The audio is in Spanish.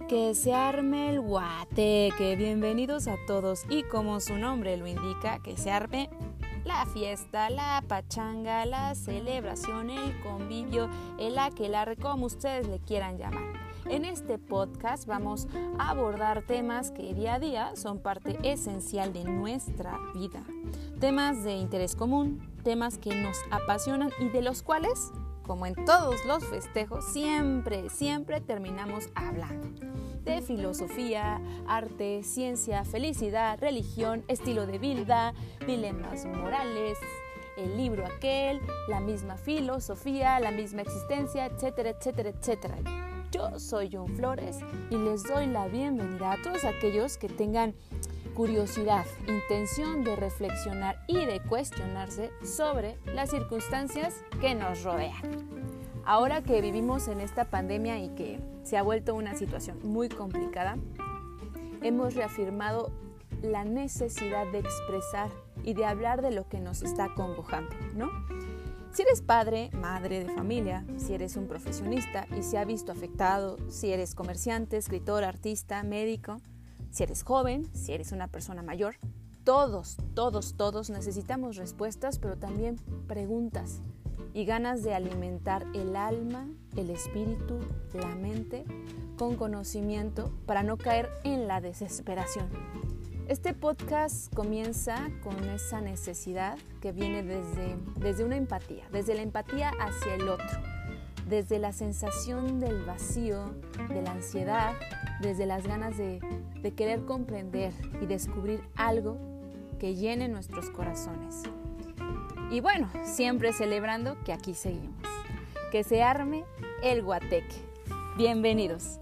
que se arme el guateque. Bienvenidos a todos y como su nombre lo indica, que se arme la fiesta, la pachanga, la celebración, el convivio, el aquelarre, como ustedes le quieran llamar. En este podcast vamos a abordar temas que día a día son parte esencial de nuestra vida. Temas de interés común, temas que nos apasionan y de los cuales como en todos los festejos, siempre, siempre terminamos hablando de filosofía, arte, ciencia, felicidad, religión, estilo de vida, dilemas morales, el libro aquel, la misma filosofía, la misma existencia, etcétera, etcétera, etcétera. Yo soy John Flores y les doy la bienvenida a todos aquellos que tengan curiosidad, intención de reflexionar y de cuestionarse sobre las circunstancias que nos rodean. Ahora que vivimos en esta pandemia y que se ha vuelto una situación muy complicada, hemos reafirmado la necesidad de expresar y de hablar de lo que nos está congojando, ¿no? Si eres padre, madre de familia, si eres un profesionista y se ha visto afectado, si eres comerciante, escritor, artista, médico, si eres joven, si eres una persona mayor, todos, todos, todos necesitamos respuestas, pero también preguntas y ganas de alimentar el alma, el espíritu, la mente con conocimiento para no caer en la desesperación. Este podcast comienza con esa necesidad que viene desde, desde una empatía, desde la empatía hacia el otro, desde la sensación del vacío, de la ansiedad, desde las ganas de querer comprender y descubrir algo que llene nuestros corazones. Y bueno, siempre celebrando que aquí seguimos. Que se arme el guateque. Bienvenidos.